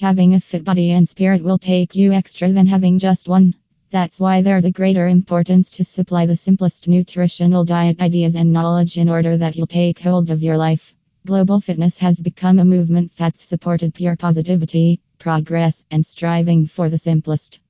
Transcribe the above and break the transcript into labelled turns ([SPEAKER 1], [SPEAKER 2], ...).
[SPEAKER 1] Having a fit body and spirit will take you extra than having just one. That's why there's a greater importance to supply the simplest nutritional diet ideas and knowledge in order that you'll take hold of your life. Global fitness has become a movement that's supported pure positivity, progress, and striving for the simplest.